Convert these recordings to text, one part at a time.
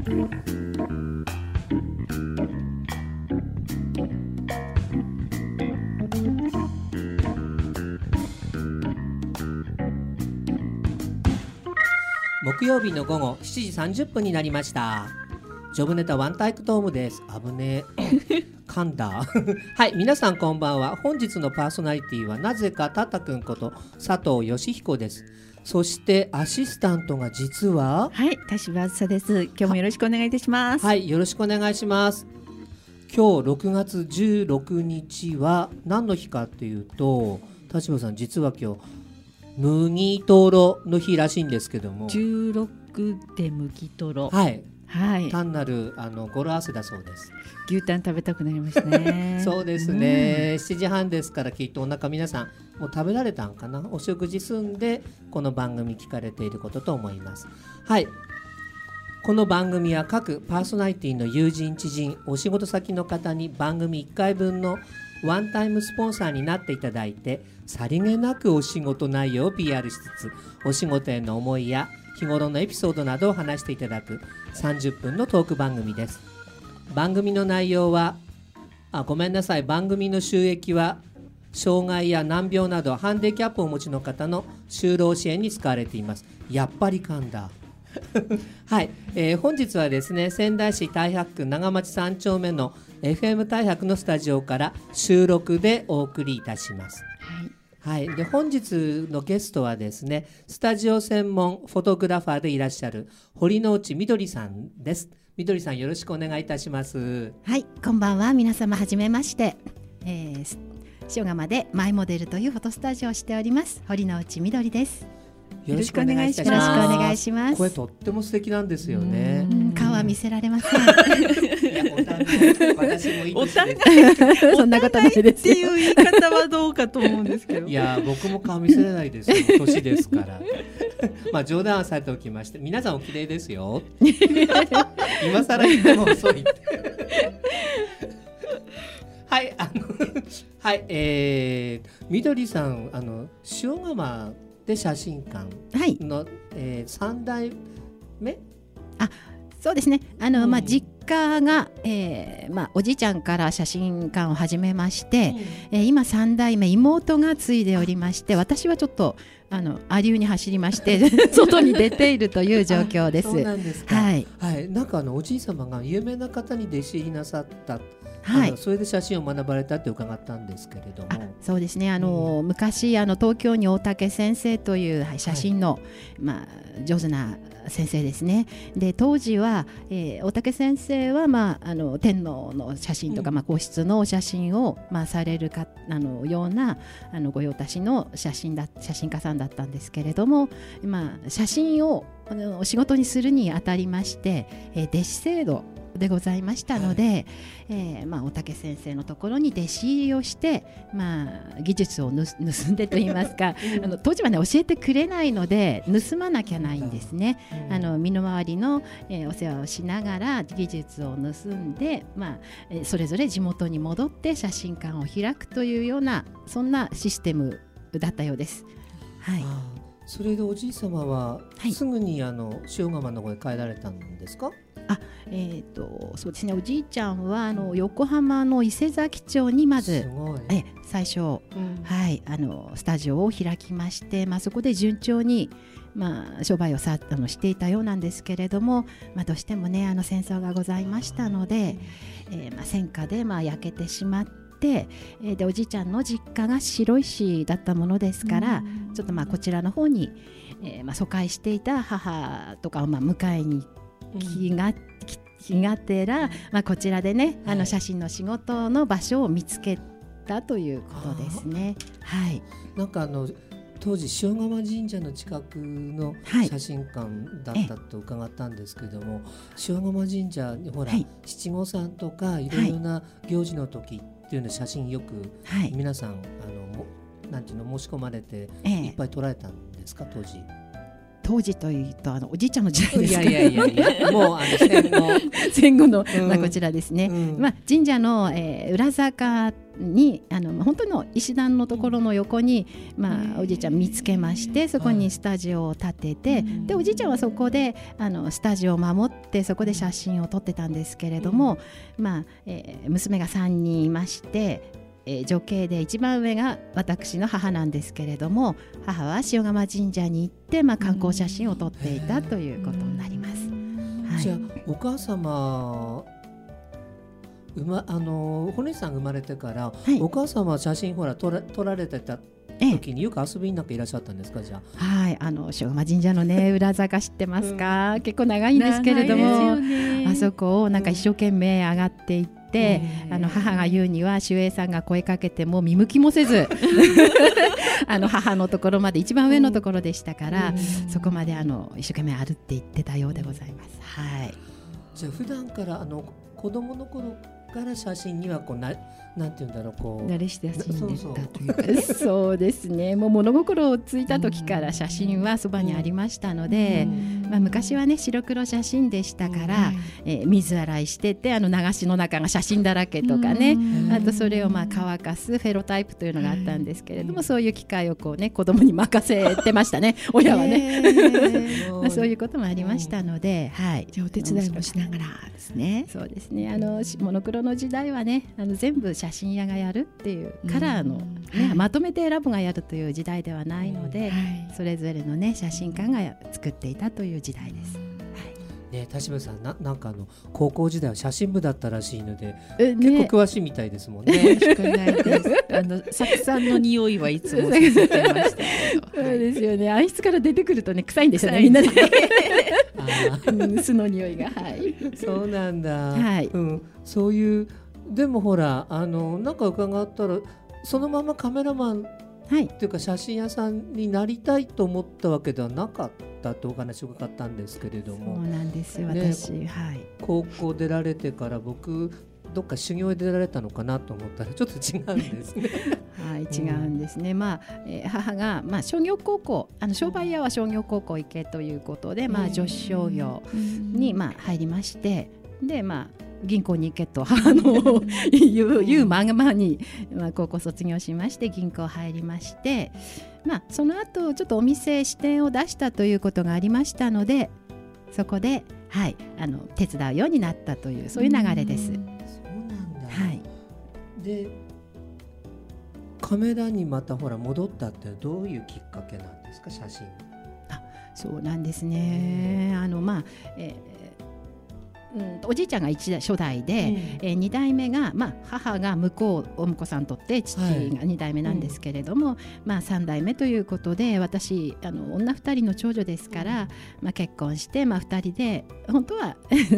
木曜日の午後7時30分になりました。ジョブネタワンタイクトームです。危ねえ。噛んだ。はい皆さんこんばんは。本日のパーソナリティはなぜかタタくんこと佐藤義彦ですそしてアシスタントが実ははい、田島あずさです。今日もよろしくお願いいたします。はいよろしくお願いします今日6月16日は何の日かっていうと田島さん実は今日麦とろの日らしいんですけども十六で麦とろ。はいはい。単なるあの語呂合わせだそうです。牛タン食べたくなりましたね。そうですね、7時半ですからきっとお腹皆さんもう食べられたんかな？お食事済んでこの番組聞かれていることと思いますはいこの番組は各パーソナリティの友人知人お仕事先の方に番組1回分のワンタイムスポンサーになっていただいてさりげなくお仕事内容を PR しつつお仕事への思いや日頃のエピソードなどを話していただく30分のトーク番組です。番組の内容はあごめんなさい。番組の収益は障害や難病などハンディキャップをお持ちの方の就労支援に使われています。やっぱり噛んだ。はい、えー本日はですね仙台市太白区長町3丁目の FM 太白のスタジオから収録でお送りいたします。はい。はい、で本日のゲストはですねスタジオ専門フォトグラファーでいらっしゃる堀之内みどりさんですみどりさんよろしくお願いいたしますはい、こんばんは。皆様はじめまして。えー、塩釜でマイモデルというフォトスタジオをしております。堀之内みどりです。よろしくお願いいたしよろしくますお願いします。声とっても素敵なんですよねうん顔は見せられません。お互いそんなことないでっすていう言い方はどうかと思うんですけど。いや僕も顔見せれないですよ。年ですから。まあ冗談はされておきまして。皆さんお綺麗ですよ。今更言っても遅いって。はいあのはいえー、みどりさんあの塩釜で写真館はい、の、えー、3代目？そうですね。あの、うん。まあ実家が、えー、まあおじいちゃんから写真館を始めまして、えー今三代目妹が継いでおりまして、私はちょっとあのアリに走りまして 外に出ているという状況です。そうなんですか。はい。はい、なんかあのおじい様が有名な方に弟子入りなさった、はい。それで写真を学ばれたって伺ったんですけれども。あそうですね。あの、昔あの東京に大竹先生というはい写真の、まあ、上手な先生ですね。で当時は、えー大竹先生は、まあ、あの天皇の写真とか、うん。まあ、皇室のお写真を、まあ、されるかあのようなあの御用達の写真だ写真家さんだったんですけれども、まあ、写真をあの仕事にするにあたりまして、えー弟子制度でございましたので、えーまあ、大竹先生のところに弟子入りをして、まあ、技術を盗んでといいますか あの当時はね教えてくれないので盗まなきゃないんですね。うん。あの身の回りの、えーお世話をしながら技術を盗んで、まあえーそれぞれ地元に戻って写真館を開くというようなそんなシステムだったようです。はい、それでおじい様ははい。すぐにあの塩釜の方へ帰られたんですか、えー、とそうですねおじいちゃんはあの横浜の伊勢崎町にまずえ最初うん。はい、あのスタジオを開きまして、まあ、そこで順調に、まあ、商売をさあのしていたようなんですけれども、まあ、どうしてもねあの戦争がございましたので、えーまあ、戦火でまあ焼けてしまって、えーでおじいちゃんの実家が白石だったものですから、ちょっとまあこちらの方に、えーまあ、疎開していた母とかをまあ迎えに気が、き気がてら、まあ、こちらでね、あはい。の写真の仕事の場所を見つけたということですね。はい、なんかあの当時塩釜神社の近くのはい。写真館だったと伺ったんですけれども、塩釜神社にほら、はい。七五三とかいろいろな行事の時っていうの写真よくはい、皆さんあのもなんていうの申し込まれてええ、いっぱい撮られたんですか当時。当時というとあのおじいちゃんの時代です。かいやいやいやいやもうあの戦後、戦後の、うん。まあ、こちらですね、うん。まあ、神社の、えー裏坂にあの本当の石段のところの横に、まあ、おじいちゃん見つけましてそこにスタジオを建てて、でおじいちゃんはそこであのスタジオを守ってそこで写真を撮ってたんですけれども、まあえー、娘が3人いましてえー、女系で一番上が私の母なんですけれども母は塩釜神社に行って、まあ、観光写真を撮っていたということになります。はい、じゃあお母様うまあの骨さんが生まれてから、はい、お母様は写真ほら撮ら撮られてた時によく遊びになんかいらっしゃったんですか？じゃあ。はい。あの塩釜神社のね 裏坂知ってますか、うん、結構長いんですけれども、あそこをなんか一生懸命上がっていって。て、あの母が言うには守衛さんが声かけても見向きもせず あの母のところまで一番上のところでしたから、そこまであの一生懸命歩って行ってたようでございます。はい、じゃあ普段からあの子供の頃から写真にはこうななんて言うんだろうこう慣れ親しんでたというかそうですね。もう物心をついた時から写真はそばにありましたので、まあ、昔はね白黒写真でしたから、えー、水洗いしててあの流しの中が写真だらけとかね。あとそれをまあ乾かすフェロタイプというのがあったんですけれどもそういう機会をこうね子供に任せてましたね。親はね、まあ、そういうこともありましたので、はい、じゃお手伝いもしながらですね。そうですね。あのモノクロの時代はねあの全部写真屋がやるっていうカラーの、ね、はい、まとめて選ぶがやるという時代ではないので、はい、それぞれのね写真館が作っていたという時代です。ね、田島さんななんかあの高校時代は写真部だったらしいので、ね、結構詳しいみたいですもんね。あの酢酸の匂いはいつもさせてましたそうですよね。暗室から出てくるとね臭いんですよねみんなで。酢の匂いがはい。そうなんだ。はい。うん、そういうでもほらあのなんか伺ったらそのままカメラマンはい、っていうか写真屋さんになりたいと思ったわけではなかったとお話を伺ったんですけれども。そうなんですよ、ね、私、はい、高校出られてから僕どっか修行で出られたのかなと思ったらちょっと違うんですね。はい、違うんですね。まあ、えー、母がまあ商業高校、あの商売屋は商業高校行けということで、まあ女子商業にまあ入りまして、でまあ銀行に行けと 母の言う言うままに、まあ、高校卒業しまして銀行入りまして、まあ、その後ちょっとお店支店を出したということがありましたのでそこで、はい、あの手伝うようになったというそういう流れです。そうなんだ、はい、でカメラにまたほら戻ったってどういうきっかけなんですか写真。あそうなんですね。あのまあ、えーうん、おじいちゃんが一代初代で、うん、えー、2代目が、まあ、母が向こうお婿さんとって父が2代目なんですけれども、はいまあ、3代目ということで私あの女2人の長女ですから、まあ、結婚して、まあ、2人で本当は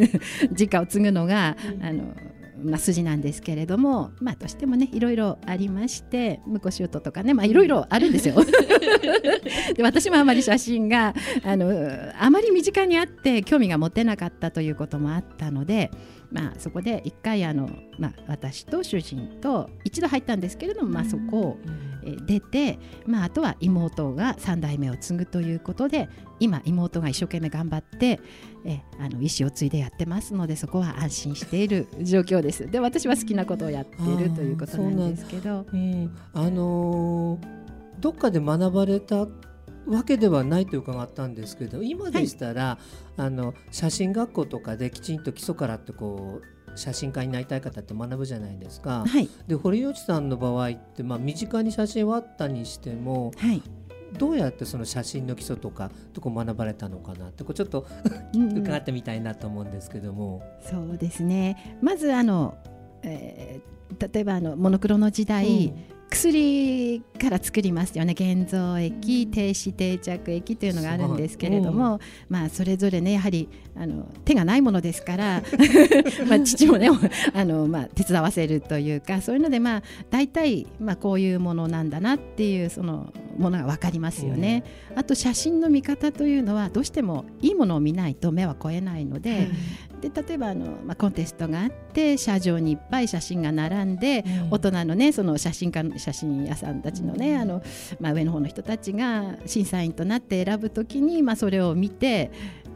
実家を継ぐのが、あのまあ、筋なんですけれども、まあ、どうしてもねいろいろありまして婿姑とかね、まあ、いろいろあるんですよ。で私もあまり写真があのあまり身近にあって興味が持てなかったということもあったので、まあ、そこで一回あの、まあ、私と主人と一度入ったんですけれども、まあ、そこを、え出て、まあ、あとは妹が3代目を継ぐということで今妹が一生懸命頑張ってえあの意思を継いでやってますのでそこは安心している状況です。で私は好きなことをやっているということなんですけど。うん、あのー、どっかで学ばれたわけではないと伺ったんですけど今でしたら、はい、あの写真学校とかできちんと基礎からってこう写真家になりたい方って学ぶじゃないですか。はい、で堀内さんの場合って、まあ、身近に写真はあったにしても、はい、どうやってその写真の基礎とかとこ学ばれたのかなってこうちょっと 伺ってみたいなと思うんですけども。そうですねまずあの、えー、例えばあのモノクロの時代、うん。薬から作りますよね。現像液停止定着液というのがあるんですけれども、まあ、それぞれねやはりあの手がないものですから まあ父もね あの、まあ、手伝わせるというかそういうので、まあ、大体、まあ、こういうものなんだなっていうそのものが分かりますよね。あと写真の見方というのはどうしてもいいものを見ないと目は超えないので、で例えばあの、まあ、コンテストがあって車上にいっぱい写真が並んで、うん、大人のねその写真家写真屋さんたちのね、あのまあ、上の方の人たちが審査員となって選ぶときに、まあ、それを見て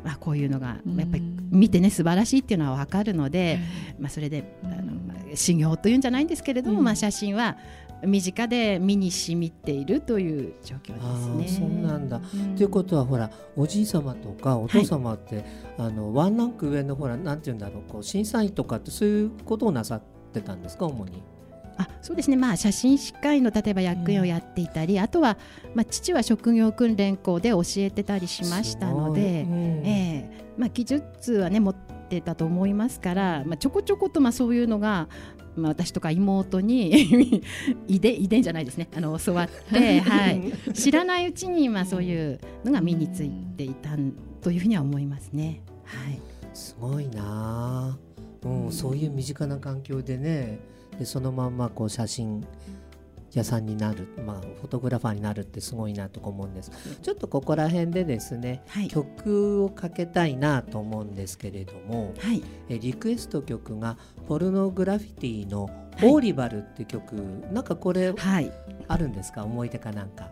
あこういうのがやっぱり見てね素晴らしいっていうのは分かるので、まあ、それであの、まあ、修行というんじゃないんですけれども、うん。まあ、写真は身近で身に染みているという状況ですね。そうなんだ。うん。ということはほらおじい様とかお父様って、あのワンランク上のほらなんて言うんだろうこう審査員とかってそういうことをなさってたんですか主に？あそうですね、まあ、写真士会の例えば役員をやっていたり、あとは、まあ、父は職業訓練校で教えてたりしましたので、うん。ええ。まあ、技術はね持ってたと思いますから、まあ、ちょこちょことまあそういうのが、まあ、私とか妹に遺伝遺伝じゃないですね。あの教わって、はい、知らないうちにまあそういうのが身についていたんというふうには思いますね。はい。すごいなあ、うん、そういう身近な環境でねでそのまんまこう写真屋さんになる、まあ、フォトグラファーになるってすごいなとか思うんです。ちょっとここら辺でですねはい。曲をかけたいなと思うんですけれどもはい。えリクエスト曲がポルノグラフィティの「はい。オーリバル」って曲、なんかこれはい。あるんですか？思い出かなんか。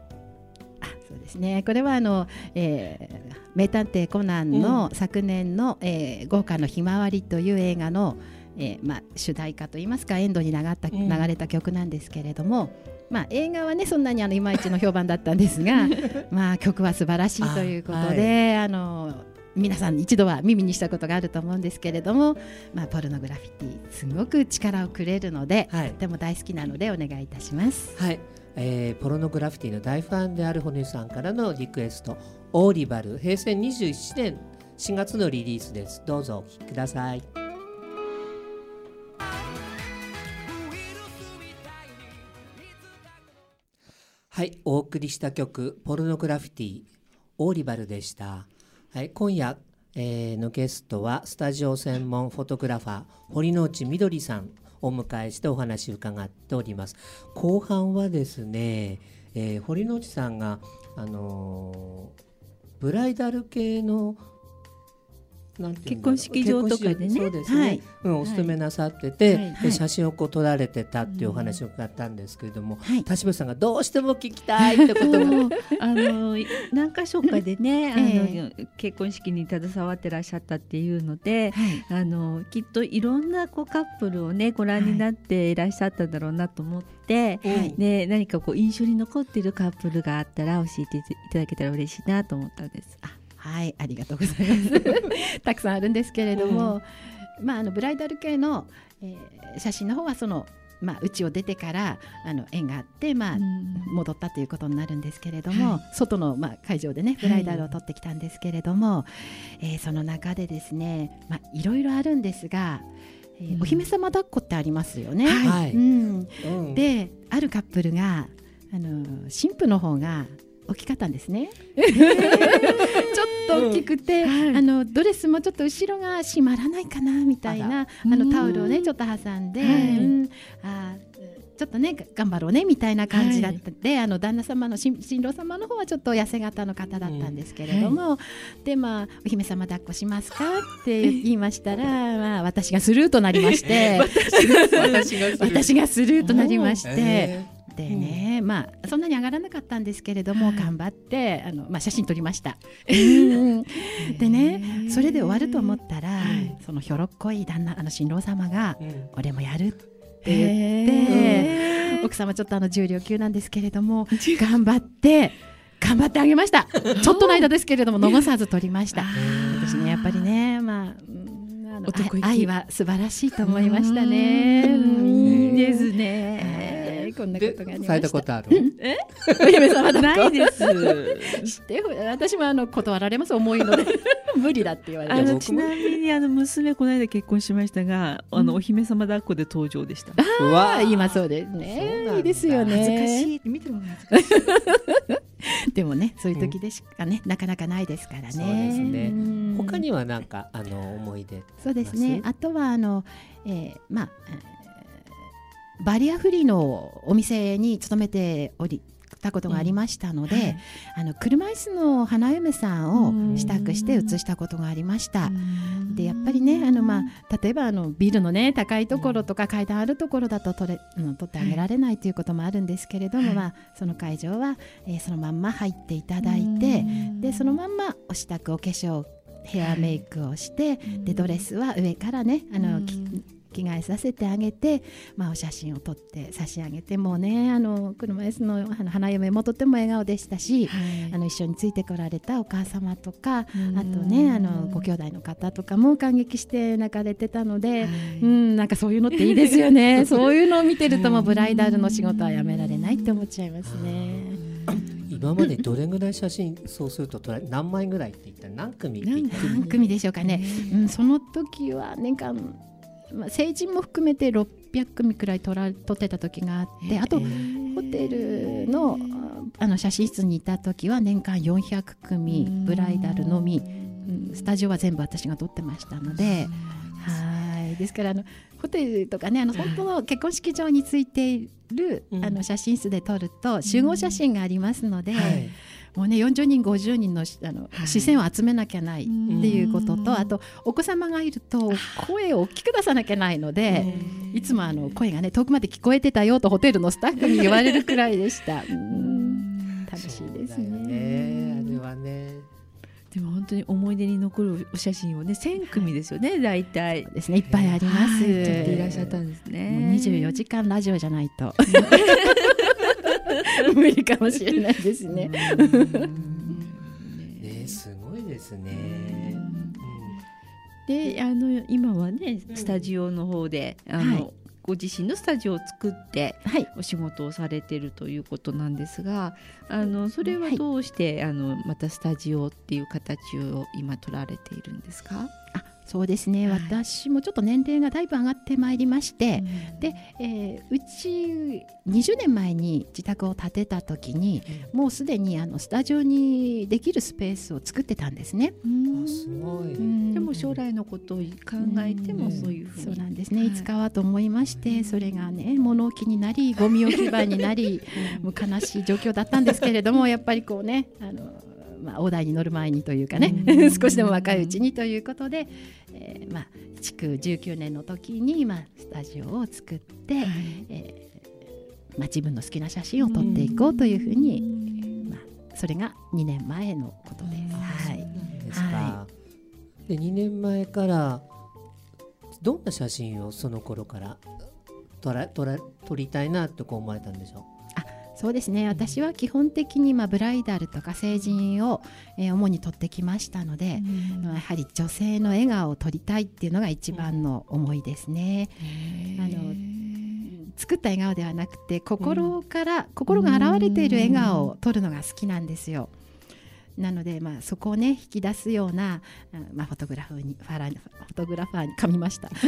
あそうですね。これはあの、えー名探偵コナンの昨年の、えー豪華のひまわり」という映画の、えーまあ、主題歌といいますかエンドに流ったうん。流れた曲なんですけれども、まあ、映画はねそんなにあのいまいちの評判だったんですが まあ曲は素晴らしいということであ、の皆さん一度は耳にしたことがあると思うんですけれども、まあ、ポルノグラフィティすごく力をくれるので、はい。とても大好きなのでお願いいたします。はい、えーポルノグラフィティの大ファンであるホネさんからのリクエスト「オーリバル」平成21年4月のリリースです。どうぞお聴きくださいはいお送りした曲「ポルノグラフィティオーリバル」でした、はい、今夜、えーのゲストはスタジオ専門フォトグラファー堀之内みどりさんをお迎えしてお話を伺っております。後半はですね、えー堀之内さんが、あのーブライダル系の結婚式場とかでね。結婚式そうですね、はい。うん、お勤めなさってて、はい。で写真をこう撮られてたっていうお話を伺ったんですけれども、はい。田島さんがどうしても聞きたいってことが。そ うあの何箇所かでね、あえの結婚式に携わってらっしゃったっていうので、はい。あのきっといろんなこうカップルをねご覧になっていらっしゃったんだろうなと思って、はい。ね、何かこう印象に残っているカップルがあったら教えていただけたら嬉しいなと思ったんです。あはい、ありがとうございます。たくさんあるんですけれども、まああのブライダル系の、えー写真の方はそのまあ家を出てからあの縁があってまあ。戻ったということになるんですけれども、は外の、まあ、会場でねブライダルを取ってきたんですけれども、えーその中でですね、まあ、いろいろあるんですが、えーうん。お姫様抱っこってありますよね。はい。うん、うん。であるカップルがあの新婦の方が大きかったんですね。ちょっと大きくて、はい。あのドレスもちょっと後ろが閉まらないかなみたいなあらのタオルをうん。ねちょっと挟んで、はい。うん。あーちょっとねが頑張ろうねみたいな感じだったんで、あの旦那様の新新郎様の方はちょっと痩せ型の方だったんですけれども、でまあお姫様抱っこしますかって言いましたら、まあ私がスルーとなりまして、私がスルーとなりまして。えでね、まあそんなに上がらなかったんですけれども、はい。頑張ってあの、まあ、写真撮りました。うん。でねそれで終わると思ったら、はい。そのひょろっこい旦那あの新郎様がーうん「俺もやる」って言へって、ー。奥様ちょっとあの重量級なんですけれども頑張って頑張ってあげました。ちょっとの間ですけれども逃さず撮りました。私ねやっぱりねまあうんあ愛愛は素晴らしいと思いましたね。うん。いいですはねい。こんなこでとがありまされたした。ことある？お姫 様だないです。知って私もあの断られます重いので。無理だって言われて。あちなみにあの娘この間結婚しましたが、あのお姫様抱っこで登場でした。うわあー。今そうですね。だ。いいですよね。恥ずかしい。見てるのが恥ずかしい。でもねそういう時でしかね、なかなかないですからね。そうですね。うん。他にはなんかあの思い出そうですね。ああとはあの、えーまあえーバリアフリーのお店に勤めておりたことがありましたので、はい。あの車椅子の花嫁さんを支度して写したことがありました。でやっぱりねあの、まあ、例えばあのビルの、ね、高いところとか階段あるところだと取れ、うん、取ってあげられないということもあるんですけれども、はいまあ、その会場は、えーそのまんま入っていただいてでそのまんまお支度お化粧ヘアメイクをして、でドレスは上からねあの、き着替えさせてあげて、まあ、お写真を撮って差し上げてもうねあの車椅子のあの花嫁もとても笑顔でしたし、あの一緒についてこられたお母様とかあとねあのご兄弟の方とかも感激して泣かれてたので、うんなんかそういうのっていいですよね。そういうのを見てるともうブライダルの仕事はやめられないって思っちゃいますね。今までどれぐらい写真そうすると撮ら何枚ぐらいって言ったら何組って言ったら何組でしょうかね、うん、その時は年間、まあ、成人も含めて600組くらい撮ら撮ってた時があってあとホテルのあの写真室にいた時は年間400組ブライダルのみ、うん。スタジオは全部私が撮ってましたので。はい。ですからあのホテルとかねあの本当の結婚式場についている、うん。あの写真室で撮ると集合写真がありますので、はいもうね40人50人のしあの、視線を集めなきゃないっていうことと、あとお子様がいると声を大きく出さなきゃないので、いつもあの声がね遠くまで聞こえてたよとホテルのスタッフに言われるくらいでした。うん。楽しいですね。ねあれはね。でも本当に思い出に残るお写真をね1000組ですよね大体。ですねいっぱいあります。はい。撮っていらっしゃったんですね。もう24時間ラジオじゃないと 無理かもしれないですね。ねすごいですね。であの今はねスタジオの方であの、はいご自身のスタジオを作ってはい。お仕事をされてるということなんですがあのそれはどうして、あのまたスタジオっていう形を今取られているんですか、あそうですね、はい。私もちょっと年齢がだいぶ上がってまいりまして、で、えーうち20年前に自宅を建てた時にもうすでにあのスタジオにできるスペースを作ってたんですね。うん。あすごい。でも将来のことを考えてもそういうふうに、そうなんですね、はい。い、つかはと思いましてそれがね物置になりゴミ置き場になりもう悲しい状況だったんですけれどもやっぱりこうねあの、まあ、大台に乗る前にというかねうん。少しでも若いうちにということで、えーまあ、築19年の時に、まあ、スタジオを作って、はい。えーまあ、自分の好きな写真を撮っていこうというふうに、まあ、それが2年前のことです。うん。はい。ですか。で2年前からどんな写真をその頃から撮ら撮ら撮りたいなとこう思われたんでしょそうですね。私は基本的に、まあ、ブライダルとか成人を、えー主に撮ってきましたので、まあやはり女性の笑顔を撮りたいっていうのが一番の思いですね。あの作った笑顔ではなくて心から、心が現れている笑顔を撮るのが好きなんですよ。なので、まあ、そこをね引き出すような、あまあ、フォトグラフにファラフォトグラファーに噛みました。フ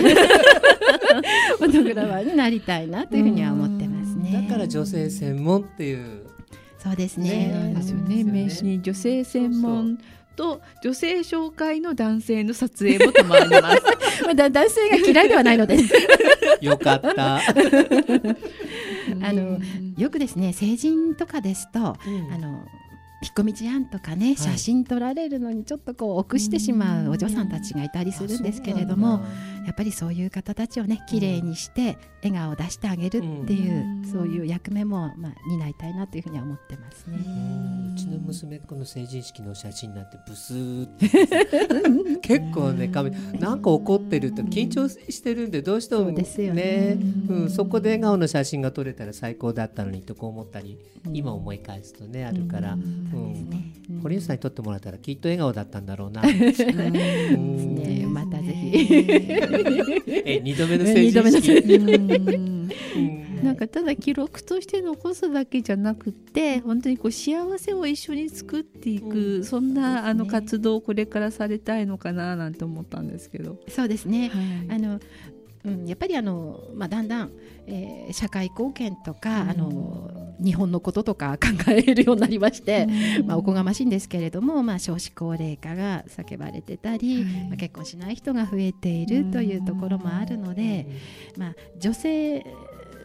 ォトグラファーになりたいなというふうには思ってね。だから女性専門っていうそうですねね。すよね名刺に女性専門と女性紹介の男性の撮影もたまにます。まあだ男性が嫌いではないので よかった。あのよくですね成人とかですと、あの引っ込み思案とかね、写真撮られるのにちょっとこう臆してしまうお嬢さんたちがいたりするんですけれども、やっぱりそういう方たちをね綺麗にして笑顔を出してあげるっていう、うん。そういう役目もまあ担いたいなというふうには思ってますね。うちの娘この成人式の写真なんてブスーって。結構ね髪なんか怒ってると緊張してるんでどうしてもそうですよね。うん、そこで笑顔の写真が撮れたら最高だったのにとこう思ったり、今思い返すとねあるから、うんですね。うん堀内さんに撮ってもらったらきっと笑顔だったんだろうな。ねまたぜひ。え二度目の成二度目の人式。なんかただ記録として残すだけじゃなくて本当にこう幸せを一緒に作っていく、うんそんな、あの活動をこれからされたいのかななんて思ったんですけど。そうですね。はいあのうん、やっぱりあの、まあ、だんだん、えー社会貢献とか、うん。あの日本のこととか考えるようになりまして、まあ、おこがましいんですけれども、まあ、少子高齢化が叫ばれてたり、はい。まあ、結婚しない人が増えているというところもあるので、まあ、女性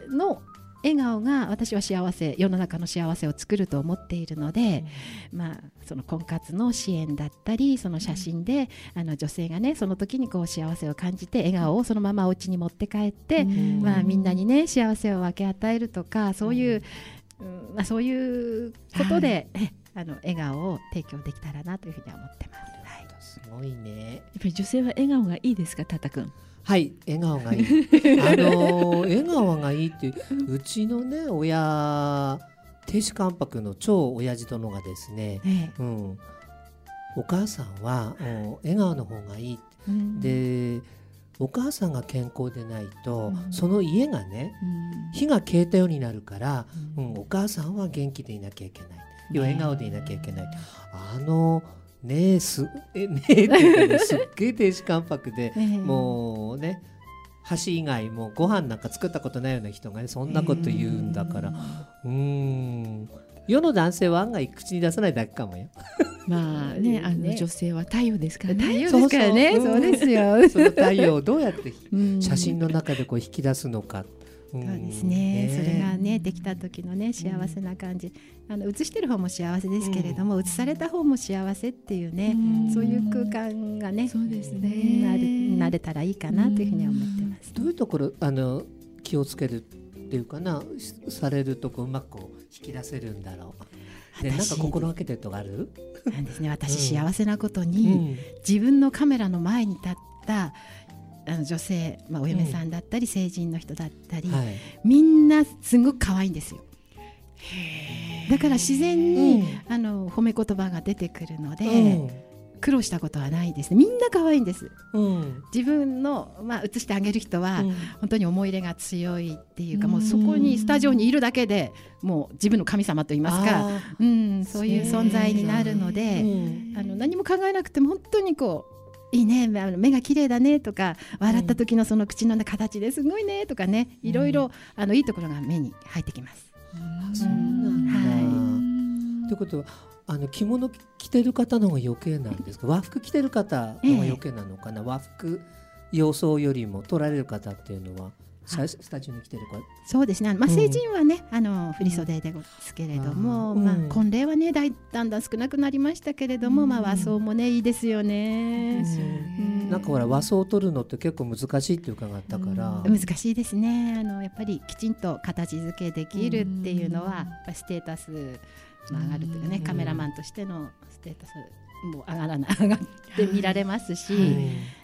の笑顔が私は幸せ世の中の幸せを作ると思っているので、まあ、その婚活の支援だったりその写真で、あの女性がねその時にこう幸せを感じて笑顔をそのままお家に持って帰って、んまあ、みんなにね幸せを分け与えるとかそういう、うんまあ、そういうことで、えあの笑顔を提供できたらなというふうには思ってます。はいすごいね。やっぱり女性は笑顔がいいですかタタ君？はい笑顔がいい あの笑顔がいいっていううちのね親亭主関白の超親父殿がですね、ええ。うん、お母さんはうん笑顔の方がいい。うん。でお母さんが健康でないと、うん。その家がねうん。火が消えたようになるから、ううんん、お母さんは元気でいなきゃいけない要は笑顔でいなきゃいけないあのねえすえねえって すっげえ亭主関白でええ。もうね橋以外もうご飯なんか作ったことないような人がねそんなこと言うんだから。うーん。世の男性は案外口に出さないだけかもよ。まあねあのね女性は太陽ですからね。太陽ですからね。そうですよ。その太陽をどうやってうん。写真の中でこう引き出すのか。そそうですね。それがねできた時のね幸せな感じ、あの写してる方も幸せですけれども、写された方も幸せっていうね、そういう空間がねそうですなねるなれたらいいかなというふうには思ってます、どういうところあの気をつけるっていうかなしされるとこううまくこう引き出せるんだろう。でなんか私。心がけてるとかある？なんですね。私、うん。幸せなことうに、ん。自分のカメラの前に立ったあの女性、まあ、お嫁さんだったり、成人の人だったり、はい。みんなすごく可愛いんですよ。だから自然に、あの褒め言葉が出てくるので、苦労したことはないです。ねみんな可愛いんです。うん。うん自分の、まあ、写してあげる人は、うん。本当に思い入れが強いっていうか、うん。もうそこにスタジオにいるだけでもう自分の神様と言いますか、あうん、そういう存在になるのーで、うん。あの何も考えなくても本当にこういいね目が綺麗だねとか笑った時のその口の、ね、形ですごいねとかねいろいろ、あのいいところが目に入ってきます。そうなんだ。はということはあの着物着てる方の方が余計なんですか？和服着てる方の方が余計なのかな、和服洋装よりも取られる方っていうのは。さスタジオに来てるかそうですね、まあ、うん。成人はね、あの振袖ですけれども、まあうんうん婚礼はねだいだんだん少なくなりましたけれども、うん。まあ、和装もねいいですよね。うん。なんかほら和装を取るのって結構難しいって伺ったから、難しいですね。あのやっぱりきちんと形付けできるっていうのは、ステータス、まあ、上がるというかね、うん。カメラマンとしてのステータスも上がらない上がって見られますし、はい。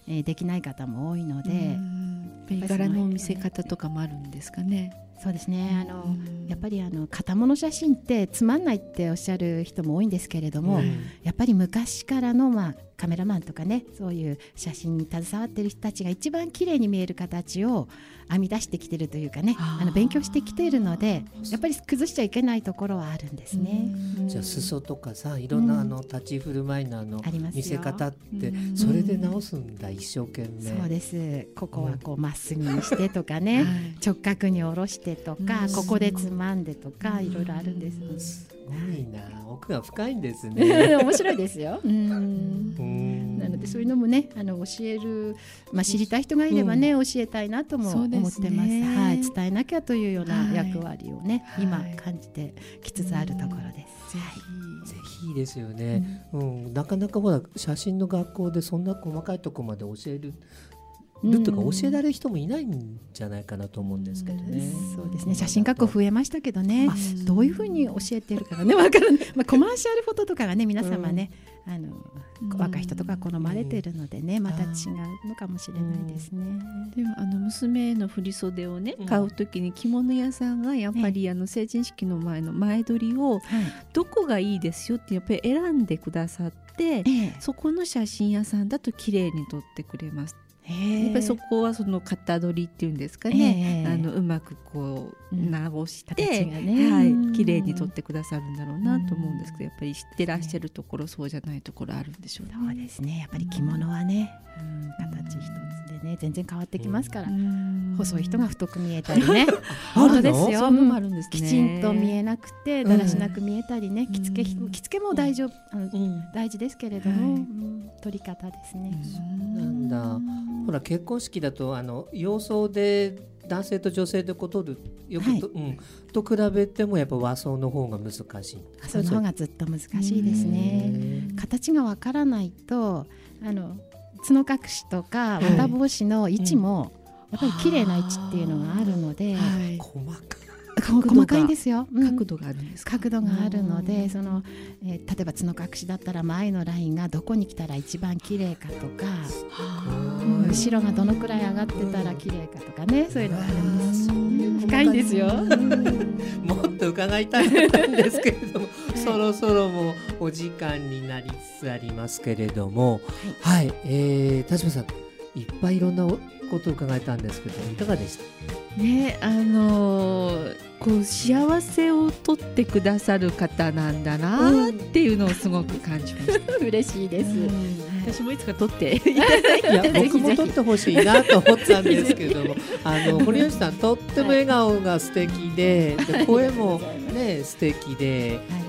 えーできない方も多いので、うん。やっぱり柄の見せ方とかもあるんですかね。そうですね。あの、うんやっぱりあの型物写真ってつまんないっておっしゃる人も多いんですけれども、うんやっぱり昔からの、まあ、カメラマンとかねそういう写真に携わってる人たちが一番綺麗に見える形を編み出してきてるというかねあの勉強してきているのでやっぱり崩しちゃいけないところはあるんですね。うん。じゃあ裾とかさいろんなうん。あの立ち振る舞いのあのありますよ。見せ方ってうん。それで直すんだ一生懸命。そうです。ここはこうまっすぐにしてとかね、直角に下ろしてとか、うんここでつまんでとか、いろいろあるんです。いな。奥が深いんですね。面白いですよ。うん。うん。なのでそういうのもねあの教える、まあ、知りたい人がいればね、教えたいなとも思ってます。はい、伝えなきゃというようなはい。役割をね、はい。今感じてきつつあるところです。ぜぜひですよね、うん。なかなかほら写真の学校でそんな細かいとこまで教えるるとか教えられる人もいないん。じゃないかなと思うんですけどね。そうですね写真学校増えましたけどね。ひどういうふうに教えてるかがね。わからない、まあ、コマーシャルフォトとかがね皆様ね、あのうん若い人とか好まれてるのでねまた違うのかもしれないですね。でもあの娘の振袖をねうん。買うときに着物屋さんがやっぱりあの成人式の前の前撮りをはい。どこがいいですよってやっぱり選んでくださってええ。そこの写真屋さんだと綺麗に撮ってくれます。やっぱりそこはその型取りっていうんですかね、ええ。あのうまくこううん直して、形がね。はいうん。綺麗に撮ってくださるんだろうなと思うんですけどやっぱり知ってらっしゃるところそうじゃないところあるんでしょうね。そうですね。やっぱり着物はね、うん、形一つでね全然変わってきますから、細い人が太く見えたりね。あるの？本当ですよ。そういうのもあるんですね。きちんと見えなくてだらしなく見えたりね、着付けうん着付けも大丈夫、あのうん。大事ですけれども、はい。うん。取り方ですね、なんだ。ほら結婚式だとあの洋装で男性と女性でこう取るよくと,、うん、と比べてもやっぱ和装の方が難しい。その方がずっと難しいですね。形がわからないとあの角隠しとかはい。綿帽子の位置も、やっぱり綺麗な位置っていうのがあるので、はい。細か細かいんですよ。うん。角度があるんですか？角度があるので、うん。その、えー例えば角隠しだったら前のラインがどこに来たら一番綺麗かとか、後ろがどのくらい上がってたら綺麗かとかねそういうのがあります。深いんですよ。もっと伺いたかったんですけれども、そろそろもうお時間になりつつありますけれども、はい、えー、田島さんいっぱいいろんなことを伺えたんですけどいかがでした？ねあのーこう幸せをとってくださる方なんだなっていうのをすごく感じました。嬉しいです、私もいつか取っていや僕も撮ってほしいなと思ったんですけれども あの堀吉さんとっても笑顔が素敵で,、で声もね素敵で、うん、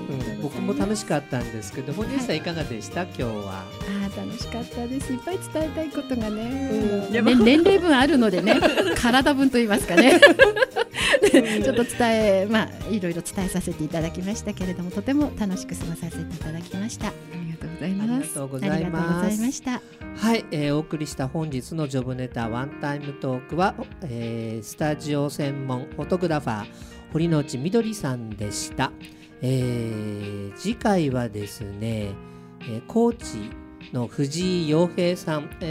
僕も楽しかったんですけど堀吉さんいかがでした？今日は。あー楽しかったです。いっぱい伝えたいことがね、年齢分あるのでね。体分と言いますかね。ちょっと伝えまあいろいろ伝えさせていただきましたけれどもとても楽しく過ごさせていただきました。あありがとうございます。がとうごりがとうござい。ましたはい、えーお送りした本日のジョブネタワンタイムトークは、えースタジオ専門フォトグラファー堀之内みどりさんでした、えー次回はですね、えー高知の藤井洋平さん、え